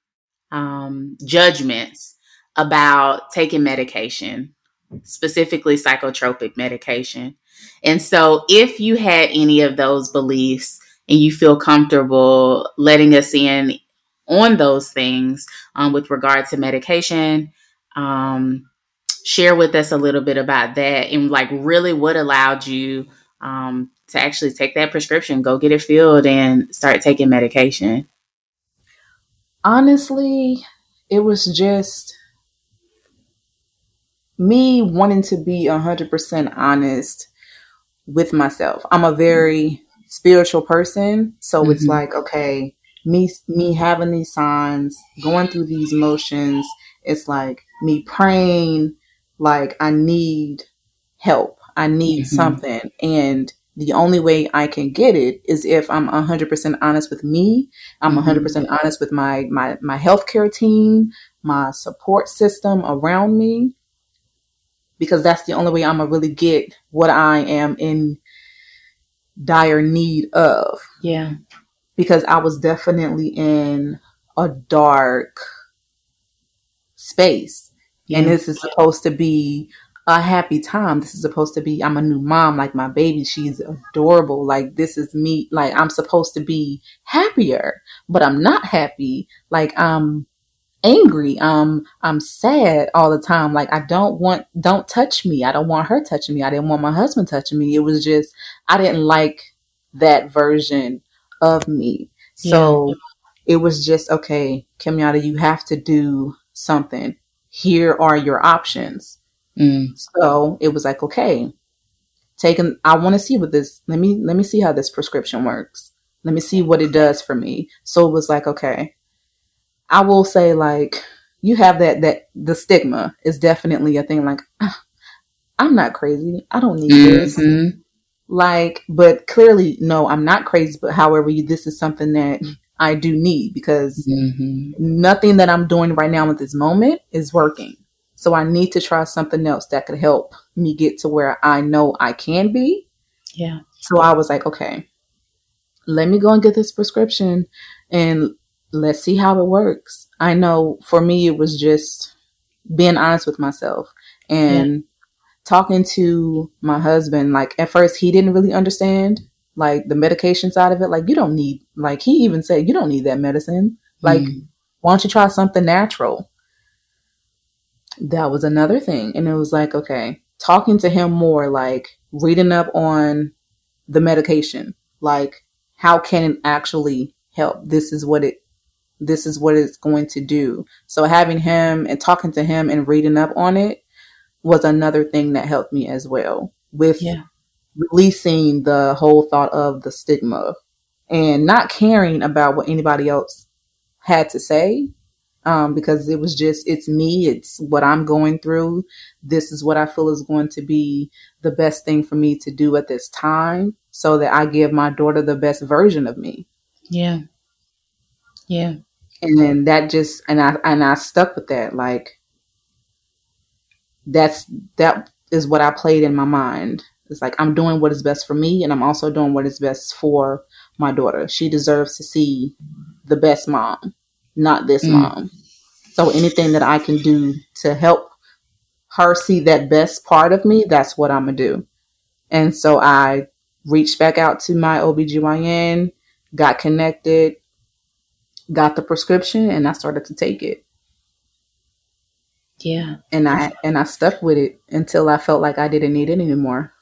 um, judgments about taking medication, specifically psychotropic medication. And so, if you had any of those beliefs and you feel comfortable letting us in on those things um, with regard to medication, um, share with us a little bit about that and like really what allowed you um, to actually take that prescription, go get it filled, and start taking medication. Honestly, it was just me wanting to be 100% honest with myself. I'm a very spiritual person, so mm-hmm. it's like okay, me me having these signs, going through these motions, it's like me praying like I need help. I need mm-hmm. something and the only way I can get it is if I'm 100% honest with me. I'm mm-hmm. 100% honest with my my my healthcare team, my support system around me because that's the only way I'm gonna really get what I am in dire need of. Yeah. Because I was definitely in a dark space. Yeah. And this is supposed to be a happy time. This is supposed to be I'm a new mom, like my baby, she's adorable. Like this is me, like I'm supposed to be happier, but I'm not happy. Like I'm angry. Um, I'm sad all the time. Like I don't want, don't touch me. I don't want her touching me. I didn't want my husband touching me. It was just, I didn't like that version of me. So yeah. it was just, okay, Kimyatta, you have to do something. Here are your options. Mm. So it was like, okay, taking, I want to see what this, let me, let me see how this prescription works. Let me see what it does for me. So it was like, okay, I will say like you have that that the stigma is definitely a thing. Like I'm not crazy. I don't need mm-hmm. this. Like, but clearly, no, I'm not crazy. But however, this is something that I do need because mm-hmm. nothing that I'm doing right now at this moment is working. So I need to try something else that could help me get to where I know I can be. Yeah. So I was like, okay, let me go and get this prescription and let's see how it works. I know for me, it was just being honest with myself and yeah. talking to my husband. Like at first, he didn't really understand like the medication side of it. Like you don't need, like he even said, you don't need that medicine. Like, mm. why don't you try something natural? That was another thing. And it was like, okay, talking to him more, like reading up on the medication, like how can it actually help? This is what it this is what it's going to do. So having him and talking to him and reading up on it was another thing that helped me as well with yeah. releasing the whole thought of the stigma and not caring about what anybody else had to say um, because it was just it's me it's what i'm going through this is what i feel is going to be the best thing for me to do at this time so that i give my daughter the best version of me yeah yeah and then that just and i and i stuck with that. Like that's that is what i played in my mind. It's like i'm doing what is best for me and i'm also doing what is best for my daughter. She deserves to see the best mom not this mm. mom. So anything that i can do to help her see that best part of me that's what i'm gonna do. And so i reached back out to my obgyn got connected got the prescription and I started to take it. Yeah. And I and I stuck with it until I felt like I didn't need it anymore.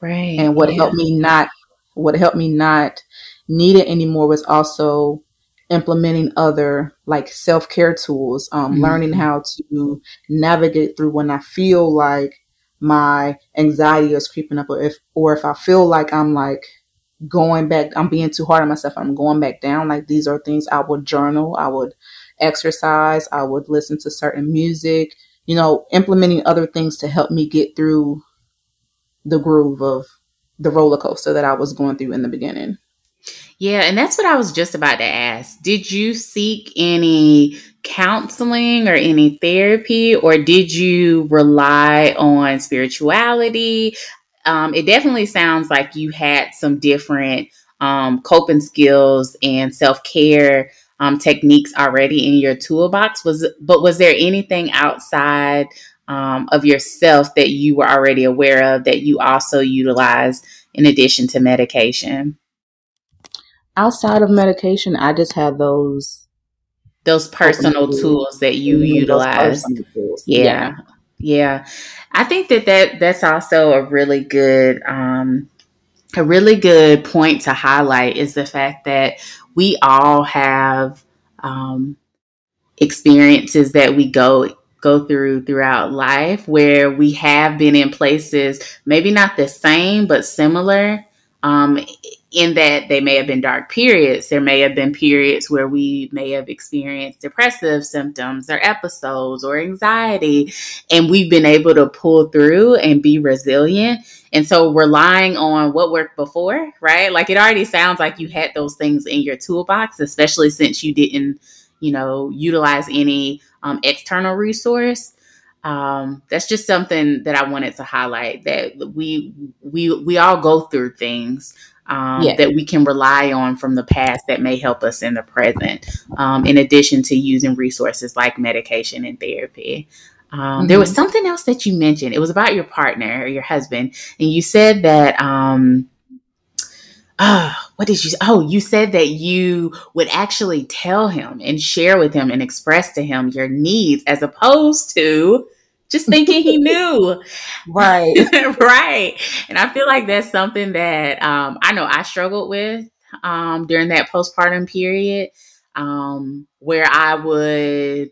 Right. And what yeah. helped me not what helped me not need it anymore was also implementing other like self-care tools, um, mm-hmm. learning how to navigate through when I feel like my anxiety is creeping up or if or if I feel like I'm like going back, I'm being too hard on myself. I'm going back down. Like these are things I would journal, I would exercise, I would listen to certain music, you know, implementing other things to help me get through the groove of the roller coaster that I was going through in the beginning. Yeah, and that's what I was just about to ask. Did you seek any counseling or any therapy, or did you rely on spirituality? Um, it definitely sounds like you had some different um, coping skills and self care um, techniques already in your toolbox. Was but was there anything outside um, of yourself that you were already aware of that you also utilized in addition to medication? Outside of medication, I just had those those personal tools that you utilize. Yeah. yeah. Yeah. I think that, that that's also a really good um, a really good point to highlight is the fact that we all have um, experiences that we go go through throughout life where we have been in places maybe not the same but similar um, in that they may have been dark periods. There may have been periods where we may have experienced depressive symptoms or episodes or anxiety, and we've been able to pull through and be resilient. And so, relying on what worked before, right? Like it already sounds like you had those things in your toolbox, especially since you didn't, you know, utilize any um, external resource um, that's just something that I wanted to highlight that we we we all go through things um, yeah. that we can rely on from the past that may help us in the present, um, in addition to using resources like medication and therapy. Um, mm-hmm. There was mm-hmm. something else that you mentioned. It was about your partner or your husband, and you said that. Um, oh, what did you? Oh, you said that you would actually tell him and share with him and express to him your needs, as opposed to just thinking he knew. right. right. And I feel like that's something that um, I know I struggled with um, during that postpartum period um, where I would,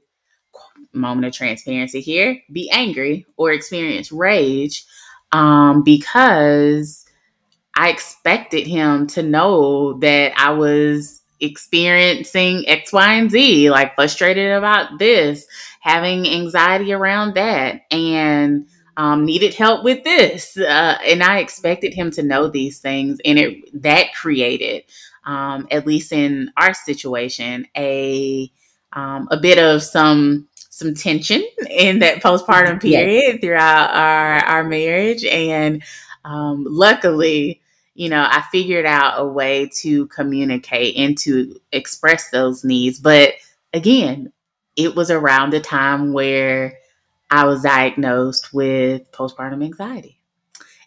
moment of transparency here, be angry or experience rage um, because I expected him to know that I was experiencing X, Y, and Z, like frustrated about this having anxiety around that and um, needed help with this. Uh, and I expected him to know these things. And it that created, um, at least in our situation, a um, a bit of some some tension in that postpartum period throughout our our marriage. And um, luckily, you know, I figured out a way to communicate and to express those needs. But again, it was around the time where I was diagnosed with postpartum anxiety.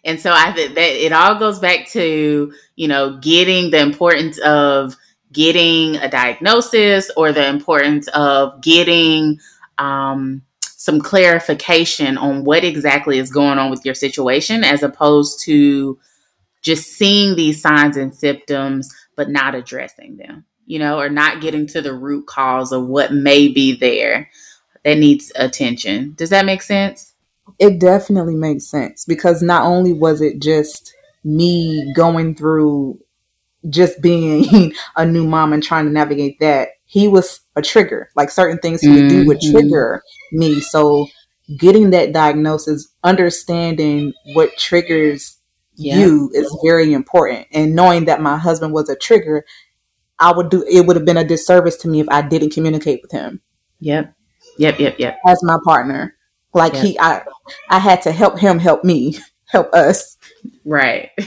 And so I think that it all goes back to, you know, getting the importance of getting a diagnosis or the importance of getting um, some clarification on what exactly is going on with your situation as opposed to just seeing these signs and symptoms but not addressing them you know or not getting to the root cause of what may be there that needs attention. Does that make sense? It definitely makes sense because not only was it just me going through just being a new mom and trying to navigate that he was a trigger. Like certain things he would mm-hmm. do would mm-hmm. trigger me. So getting that diagnosis understanding what triggers you is very important. And knowing that my husband was a trigger i would do it would have been a disservice to me if i didn't communicate with him yep yep yep yep as my partner like yep. he i i had to help him help me help us right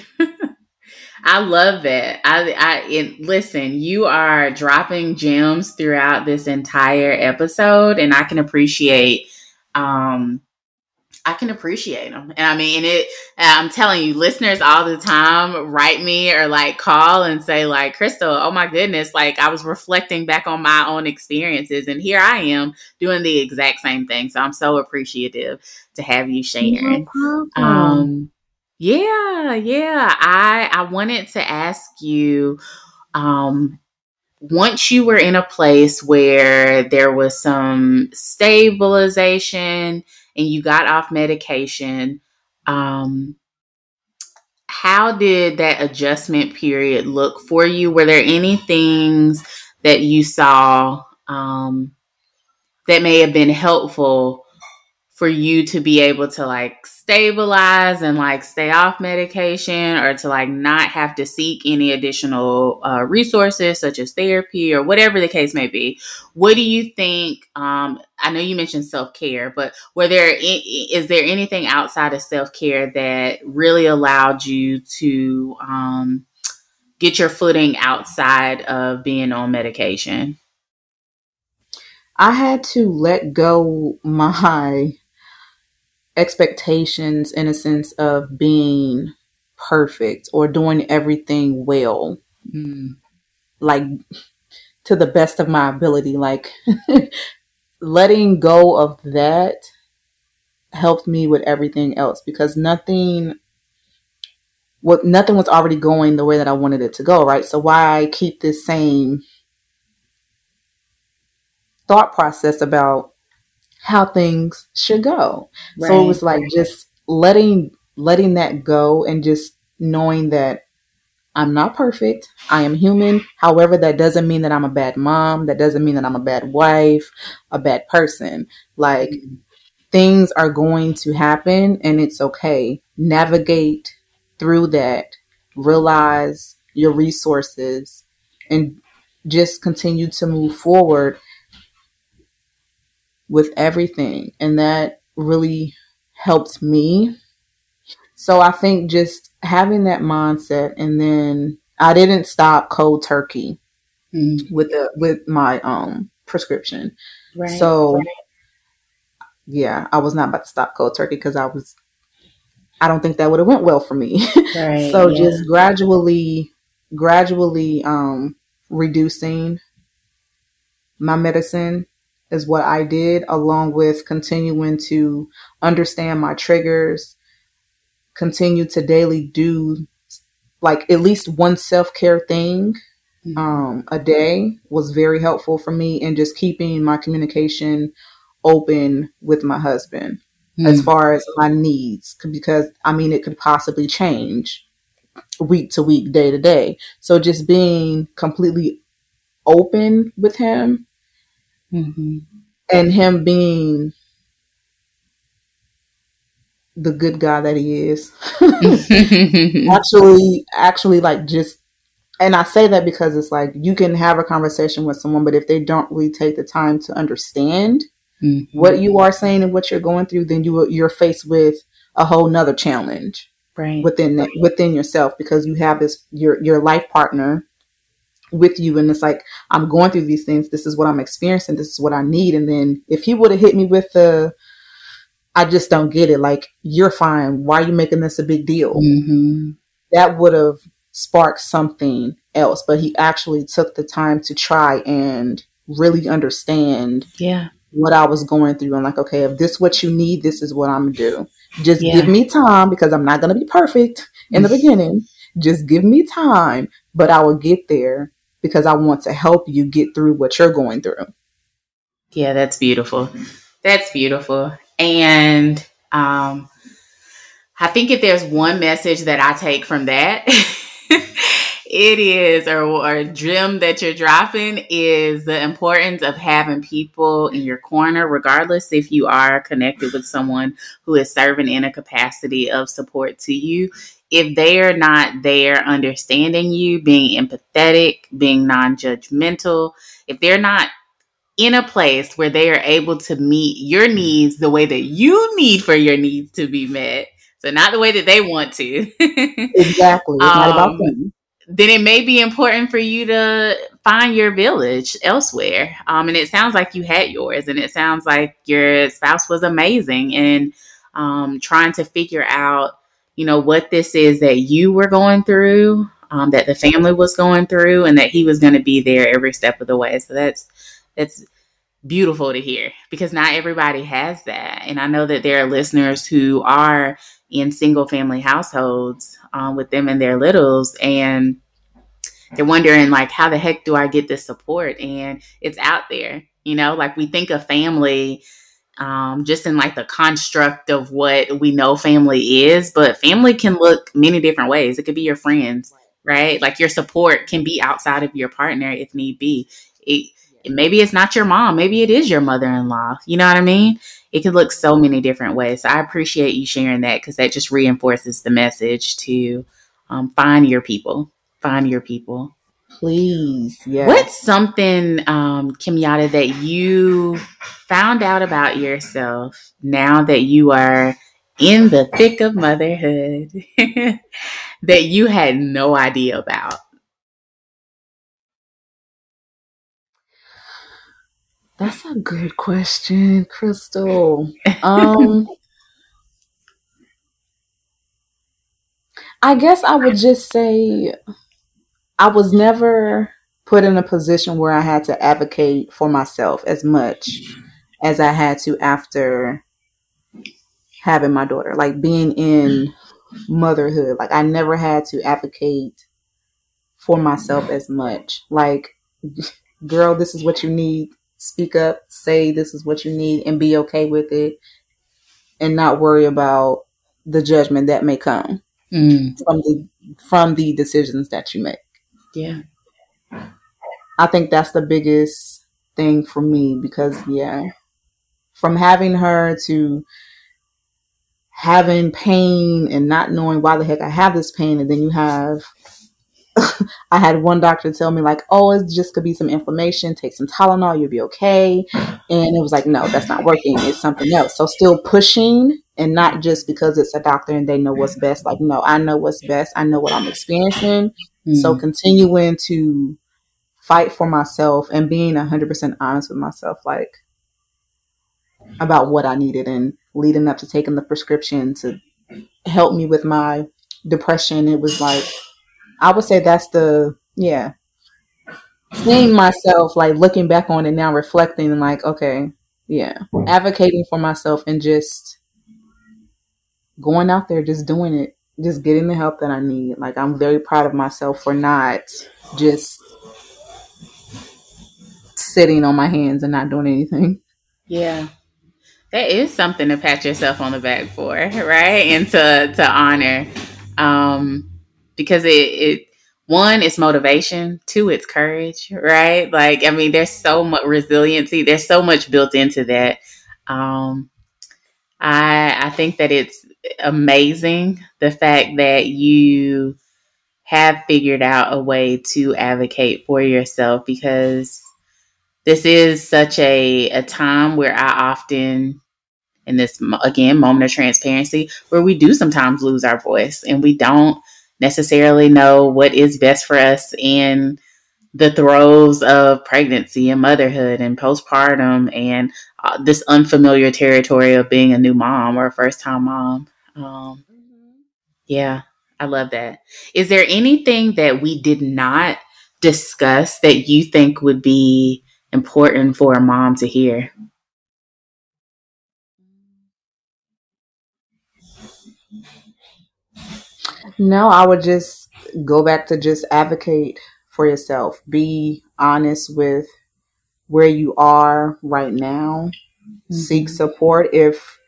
I love that. I, I it, listen. You are dropping gems throughout this entire episode, and I can appreciate um I can appreciate them. And I mean, it, I'm telling you, listeners all the time write me or like call and say, like, Crystal, oh my goodness, like I was reflecting back on my own experiences. And here I am doing the exact same thing. So I'm so appreciative to have you sharing. Um, yeah, yeah. I, I wanted to ask you, um, once you were in a place where there was some stabilization, and you got off medication, um, how did that adjustment period look for you? Were there any things that you saw um, that may have been helpful for you to be able to like stabilize and like stay off medication or to like not have to seek any additional uh, resources such as therapy or whatever the case may be what do you think um, i know you mentioned self-care but were there is there anything outside of self-care that really allowed you to um, get your footing outside of being on medication? I had to let go my expectations in a sense of being perfect or doing everything well. Mm. Like to the best of my ability. Like letting go of that helped me with everything else because nothing what nothing was already going the way that I wanted it to go, right? So why keep this same thought process about how things should go. Right. So it was like just letting letting that go and just knowing that I'm not perfect. I am human. However, that doesn't mean that I'm a bad mom. That doesn't mean that I'm a bad wife, a bad person. Like mm-hmm. things are going to happen and it's okay. Navigate through that. Realize your resources and just continue to move forward with everything. And that really helped me. So I think just having that mindset and then I didn't stop cold turkey mm. with the with my um prescription. Right. So right. yeah, I was not about to stop cold turkey because I was I don't think that would have went well for me. Right, so yeah. just gradually gradually um reducing my medicine is what I did, along with continuing to understand my triggers, continue to daily do like at least one self care thing mm-hmm. um, a day was very helpful for me in just keeping my communication open with my husband mm-hmm. as far as my needs, because I mean, it could possibly change week to week, day to day. So just being completely open with him Mm-hmm. And him being the good guy that he is. actually, actually, like just, and I say that because it's like you can have a conversation with someone, but if they don't really take the time to understand mm-hmm. what you are saying and what you're going through, then you you're faced with a whole nother challenge. right. within that, within yourself because you have this your your life partner with you and it's like I'm going through these things. This is what I'm experiencing. This is what I need. And then if he would have hit me with the I just don't get it like you're fine. Why are you making this a big deal? Mm-hmm. that would have sparked something else. But he actually took the time to try and really understand yeah. what I was going through. And like okay if this is what you need this is what I'm gonna do. Just Yeah. give me time because I'm not gonna be perfect in the beginning. Just give me time but I will get there because I want to help you get through what you're going through. Yeah, that's beautiful. That's beautiful. And um, I think if there's one message that I take from that, it is, or, or gem that you're dropping, is the importance of having people in your corner, regardless if you are connected with someone who is serving in a capacity of support to you. If they're not there understanding you, being empathetic, being non judgmental, if they're not in a place where they are able to meet your needs the way that you need for your needs to be met. So not the way that they want to. Exactly. It's not about Um, them. then it may be important for you to find your village elsewhere. Um, and it sounds like you had yours, and it sounds like your spouse was amazing and um, trying to figure out, you know, what this is that you were going through, um, that the family was going through, and that he was going to be there every step of the way. So that's that's beautiful to hear because not everybody has that, and I know that there are listeners who are in single family households um, with them and their littles and they're wondering like how the heck do i get this support and it's out there you know like we think of family um, just in like the construct of what we know family is but family can look many different ways. It could be your friends right? Like your support can be outside of your partner if need be. It, maybe it's not your mom maybe it is your mother-in-law you know what i mean? It could look so many different ways. So i appreciate you sharing that because that just reinforces the message to um, find your people find your people Please. What's something, um, Kimyatta, that you found out about yourself now that you are in the thick of motherhood that you had no idea about? That's a good question, Crystal. Um I guess I would just say I was never put in a position where I had to advocate for myself as much as I had to after having my daughter. Like being in motherhood. Like I never had to advocate for myself as much. Like girl, this is what you need. Speak up, say this is what you need and be okay with it and not worry about the judgment that may come Mm, from the from the decisions that you make. Yeah. I think that's the biggest thing for me because yeah, from having her to having pain and not knowing why the heck I have this pain, and then you have. I had one doctor tell me like, "Oh, it just could be some inflammation. Take some Tylenol, you'll be okay." And it was like, "No, that's not working. It's something else." So still pushing, and not just because it's a doctor and they know what's best. Like, no, I know what's best. I know what I'm experiencing. Mm, So continuing to fight for myself and being 100% honest with myself, like about what I needed and leading up to taking the prescription to help me with my depression. It was like, I would say that's the, yeah, seeing myself, like looking back on it now, reflecting and like, okay, yeah, advocating for myself and just going out there, just doing it, just getting the help that I need. Like, I'm very proud of myself for not just sitting on my hands and not doing anything. yeah. That is something to pat yourself on the back for, right? And to to honor. Um because it it one it's motivation, two it's courage, right? Like I mean there's so much resiliency, there's so much built into that. Um I I think that it's amazing the fact that you have figured out a way to advocate for yourself because this is such a, a time where I often in this again moment of transparency where we do sometimes lose our voice and we don't necessarily know what is best for us in the throes of pregnancy and motherhood and postpartum and uh, this unfamiliar territory of being a new mom or a first time mom. Um, mm-hmm. Yeah, I love that. Is there anything that we did not discuss that you think would be important for a mom to hear? No, I would just go back to just advocate for yourself. Be honest with where you are right now. Mm-hmm. Seek support if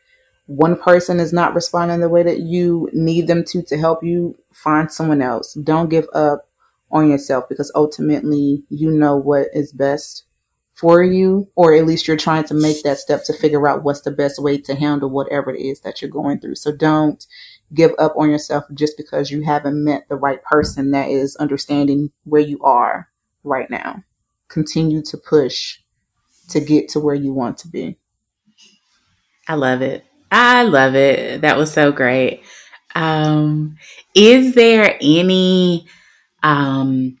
one person is not responding the way that you need them to to help you, find someone else. Don't give up on yourself because ultimately you know what is best for you, or at least you're trying to make that step to figure out what's the best way to handle whatever it is that you're going through. So don't give up on yourself just because you haven't met the right person that is understanding where you are right now. Continue to push to get to where you want to be. I love it. I love it. That was so great. Um, is there any um,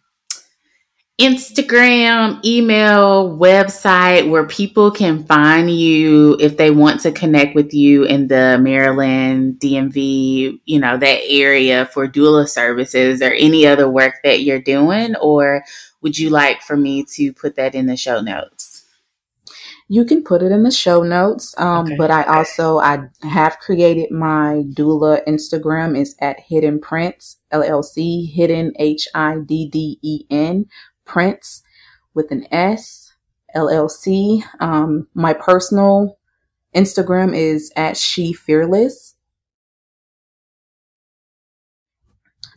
Instagram, email, website where people can find you if they want to connect with you in the Maryland, DMV, you know, that area for doula services or any other work that you're doing? Or would you like for me to put that in the show notes? You can put it in the show notes. Um, okay. But I also I have created my doula Instagram. is at Hidden Prints LLC. Hidden H I D D E N Prints with an S LLC. Um, my personal Instagram is at She Fearless.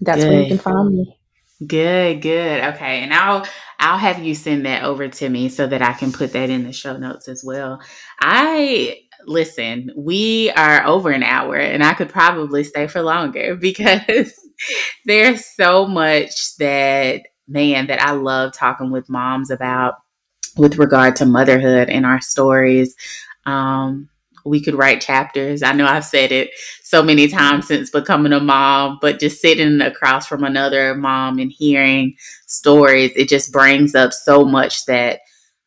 That's Good. where you can find me. Good, good. Okay. And I'll I'll have you send that over to me so that I can put that in the show notes as well. I listen, we are over an hour and I could probably stay for longer because there's so much that man that I love talking with moms about with regard to motherhood and our stories. Um, we could write chapters. I know I've said it so many times since becoming a mom, but just sitting across from another mom and hearing stories, it just brings up so much that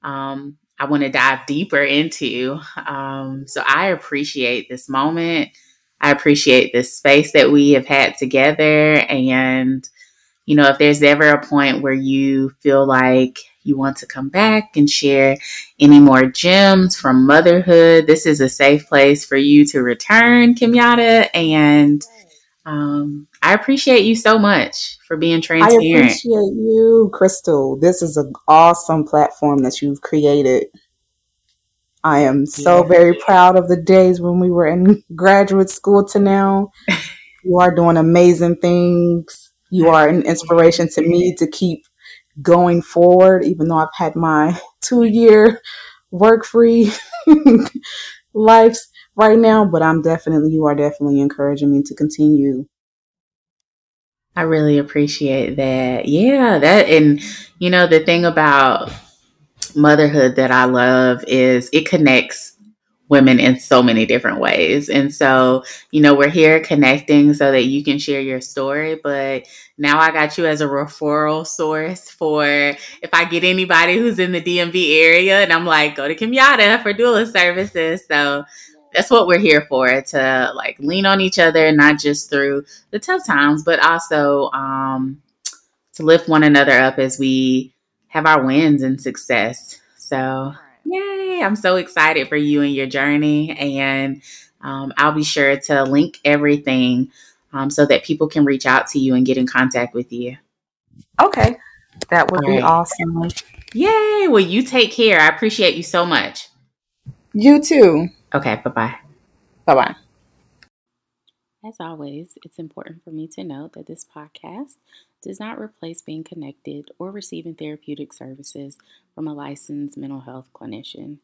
um, I want to dive deeper into. Um, so I appreciate this moment. I appreciate this space that we have had together. And, you know, if there's ever a point where you feel like you want to come back and share any more gems from motherhood, this is a safe place for you to return, Kimyatta. And um, I appreciate you so much for being transparent. I appreciate you, Crystal. This is an awesome platform that you've created. I am so yeah. very proud of the days when we were in graduate school to now. you are doing amazing things. You are an inspiration to me to keep going forward, even though I've had my two year work free lives right now, but I'm definitely, you are definitely encouraging me to continue. I really appreciate that. Yeah, that, and you know, the thing about motherhood that I love is it connects women in so many different ways. And so, you know, we're here connecting so that you can share your story. But now I got you as a referral source for if I get anybody who's in the DMV area and I'm like, go to Kimyatta for doula services. So that's what we're here for to like lean on each other, not just through the tough times, but also um, to lift one another up as we have our wins and success. So, Yay! I'm so excited for you and your journey. And um, I'll be sure to link everything um, so that people can reach out to you and get in contact with you. Okay. That would All be right. awesome. Yay! Well, you take care. I appreciate you so much. You too. Okay. Bye bye. Bye bye. As always, it's important for me to note that this podcast does not replace being connected or receiving therapeutic services from a licensed mental health clinician.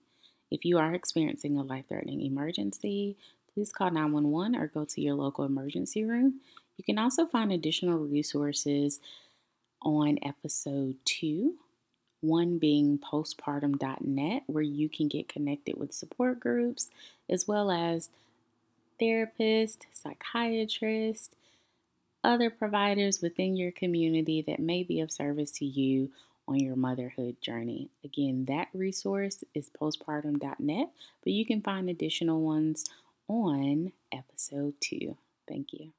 If you are experiencing a life threatening emergency, please call 911 or go to your local emergency room. You can also find additional resources on episode two one being postpartum.net, where you can get connected with support groups as well as therapists, psychiatrists, other providers within your community that may be of service to you on your motherhood journey. Again, that resource is postpartum.net, but you can find additional ones on episode two. Thank you.